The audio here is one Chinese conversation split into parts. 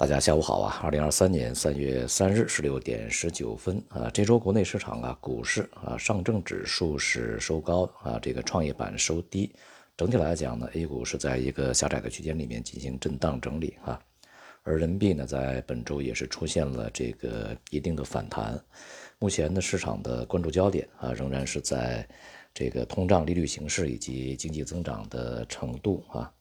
大家下午好啊！二零二三年三月三日十六点十九分啊，这周国内市场啊，股市啊，上证指数是收高啊，这个创业板收低。整体来讲呢，A 股是在一个狭窄的区间里面进行震荡整理啊，而人民币呢，在本周也是出现了这个一定的反弹。目前呢，市场的关注焦点啊，仍然是在这个通胀、利率形势以及经济增长的程度啊。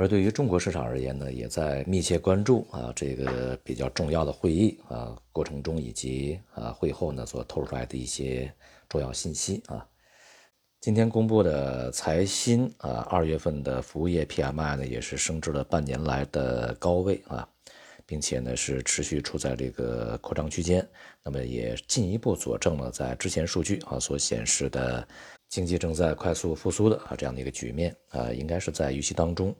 而对于中国市场而言呢，也在密切关注啊这个比较重要的会议啊过程中，以及啊会后呢所透露出来的一些重要信息啊。今天公布的财新啊二月份的服务业 PMI 呢，也是升至了半年来的高位啊，并且呢是持续处在这个扩张区间，那么也进一步佐证了在之前数据啊所显示的。经济正在快速复苏的啊这样的一个局面啊，应该是在预期当中。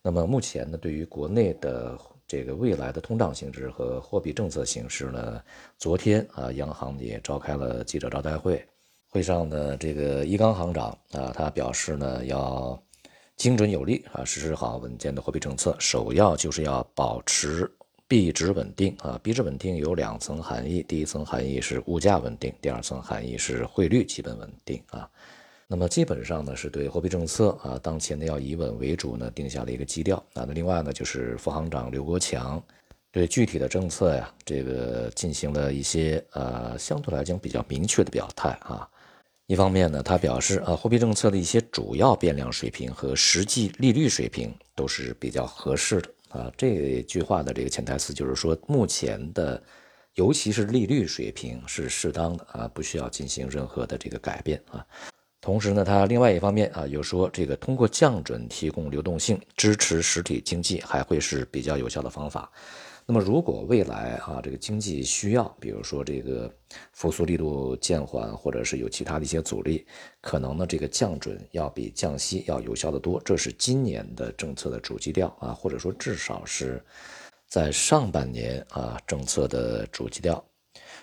那么目前呢，对于国内的这个未来的通胀形势和货币政策形势呢，昨天啊，央行也召开了记者招待会，会上呢，这个易纲行长啊，他表示呢，要精准有力啊，实施好稳健的货币政策，首要就是要保持币值稳定啊。币值稳定有两层含义，第一层含义是物价稳定，第二层含义是汇率基本稳定啊。那么基本上呢，是对货币政策啊，当前呢要以稳为主呢，定下了一个基调。那另外呢，就是副行长刘国强对具体的政策呀，这个进行了一些呃相对来讲比较明确的表态啊。一方面呢，他表示啊，货币政策的一些主要变量水平和实际利率水平都是比较合适的啊。这句话的这个潜台词就是说，目前的尤其是利率水平是适当的啊，不需要进行任何的这个改变啊。同时呢，它另外一方面啊，又说这个通过降准提供流动性，支持实体经济还会是比较有效的方法。那么，如果未来啊这个经济需要，比如说这个复苏力度渐缓，或者是有其他的一些阻力，可能呢这个降准要比降息要有效的多。这是今年的政策的主基调啊，或者说至少是在上半年啊政策的主基调。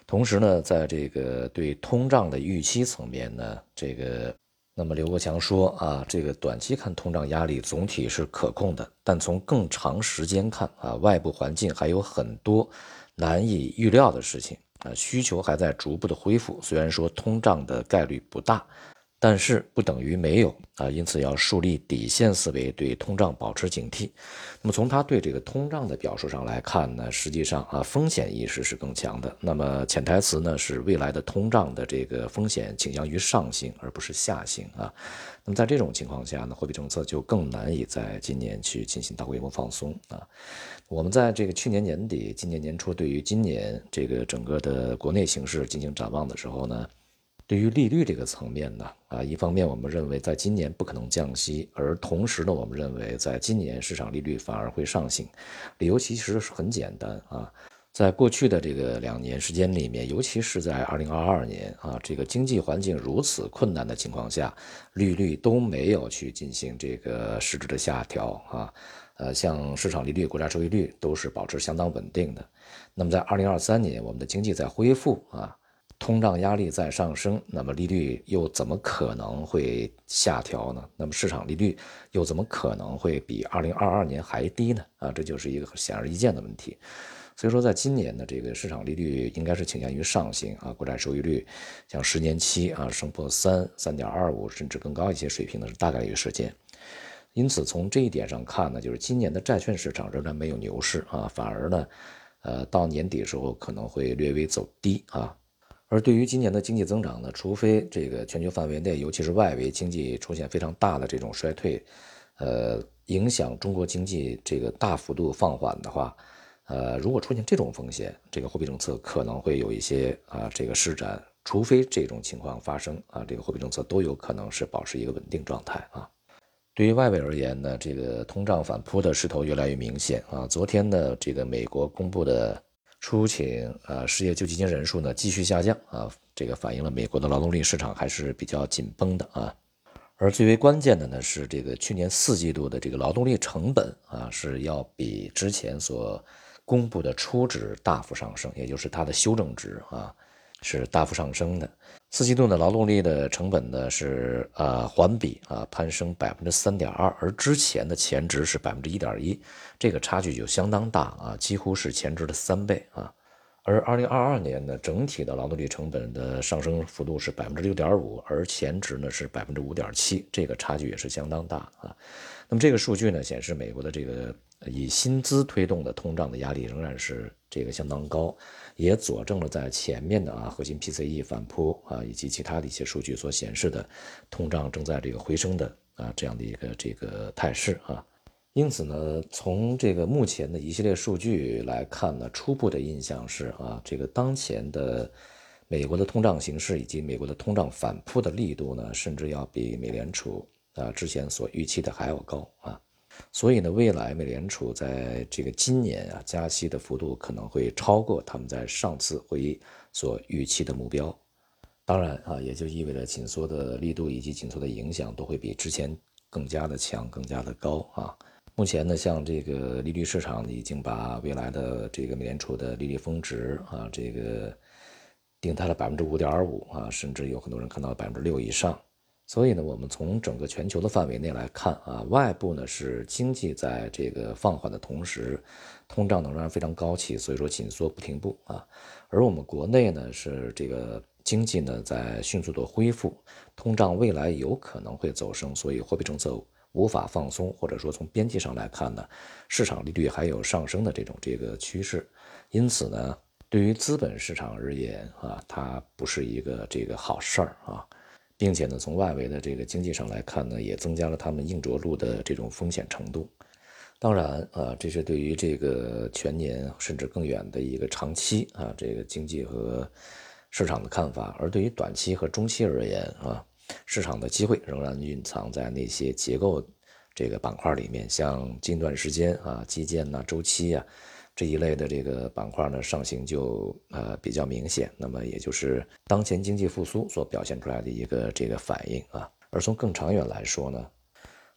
同时呢，在这个对通胀的预期层面呢，这个那么刘国强说啊，这个短期看通胀压力总体是可控的，但从更长时间看啊，外部环境还有很多难以预料的事情啊，需求还在逐步的恢复，虽然说通胀的概率不大。但是不等于没有啊，因此要树立底线思维，对通胀保持警惕。那么从他对这个通胀的表述上来看呢，实际上啊风险意识是更强的。那么潜台词呢是未来的通胀的这个风险倾向于上行而不是下行啊。那么在这种情况下呢，货币政策就更难以在今年去进行大规模放松啊。我们在这个去年年底、今年年初对于今年这个整个的国内形势进行展望的时候呢。对于利率这个层面呢，啊，一方面我们认为在今年不可能降息，而同时呢，我们认为在今年市场利率反而会上行。理由其实是很简单啊，在过去的这个两年时间里面，尤其是在二零二二年啊，这个经济环境如此困难的情况下，利率都没有去进行这个实质的下调啊，呃，像市场利率、国债收益率都是保持相当稳定的。那么在二零二三年，我们的经济在恢复啊。通胀压力在上升，那么利率又怎么可能会下调呢？那么市场利率又怎么可能会比二零二二年还低呢？啊，这就是一个显而易见的问题。所以说，在今年的这个市场利率应该是倾向于上行啊，国债收益率像十年期啊升破三、三点二五甚至更高一些水平呢，是大概率事件。因此，从这一点上看呢，就是今年的债券市场仍然没有牛市啊，反而呢，呃，到年底的时候可能会略微走低啊。而对于今年的经济增长呢，除非这个全球范围内，尤其是外围经济出现非常大的这种衰退，呃，影响中国经济这个大幅度放缓的话，呃，如果出现这种风险，这个货币政策可能会有一些啊这个施展。除非这种情况发生啊，这个货币政策都有可能是保持一个稳定状态啊。对于外围而言呢，这个通胀反扑的势头越来越明显啊。昨天呢，这个美国公布的。出勤呃失业救济金人数呢继续下降啊，这个反映了美国的劳动力市场还是比较紧绷的啊。而最为关键的呢是这个去年四季度的这个劳动力成本啊是要比之前所公布的初值大幅上升，也就是它的修正值啊。是大幅上升的。四季度的劳动力的成本呢是呃环比啊攀升百分之三点二，而之前的前值是百分之一点一，这个差距就相当大啊，几乎是前值的三倍啊。而二零二二年呢，整体的劳动力成本的上升幅度是百分之六点五，而前值呢是百分之五点七，这个差距也是相当大啊。那么这个数据呢显示，美国的这个以薪资推动的通胀的压力仍然是这个相当高，也佐证了在前面的啊核心 PCE 反扑啊以及其他的一些数据所显示的通胀正在这个回升的啊这样的一个这个态势啊。因此呢，从这个目前的一系列数据来看呢，初步的印象是啊，这个当前的美国的通胀形势以及美国的通胀反扑的力度呢，甚至要比美联储啊之前所预期的还要高啊。所以呢，未来美联储在这个今年啊加息的幅度可能会超过他们在上次会议所预期的目标。当然啊，也就意味着紧缩的力度以及紧缩的影响都会比之前更加的强、更加的高啊。目前呢，像这个利率市场已经把未来的这个美联储的利率峰值啊，这个定在了百分之五点五啊，甚至有很多人看到百分之六以上。所以呢，我们从整个全球的范围内来看啊，外部呢是经济在这个放缓的同时，通胀仍然非常高企，所以说紧缩不停步啊。而我们国内呢是这个经济呢在迅速的恢复，通胀未来有可能会走升，所以货币政策。无法放松，或者说从边际上来看呢，市场利率还有上升的这种这个趋势，因此呢，对于资本市场而言啊，它不是一个这个好事儿啊，并且呢，从外围的这个经济上来看呢，也增加了他们硬着陆的这种风险程度。当然啊，这是对于这个全年甚至更远的一个长期啊，这个经济和市场的看法。而对于短期和中期而言啊。市场的机会仍然蕴藏在那些结构这个板块里面，像近段时间啊，基建呐、周期啊这一类的这个板块呢，上行就呃比较明显。那么也就是当前经济复苏所表现出来的一个这个反应啊。而从更长远来说呢，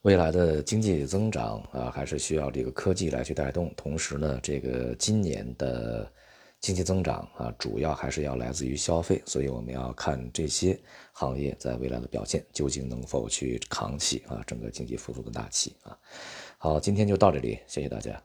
未来的经济增长啊，还是需要这个科技来去带动。同时呢，这个今年的。经济增长啊，主要还是要来自于消费，所以我们要看这些行业在未来的表现究竟能否去扛起啊整个经济复苏的大旗啊。好，今天就到这里，谢谢大家。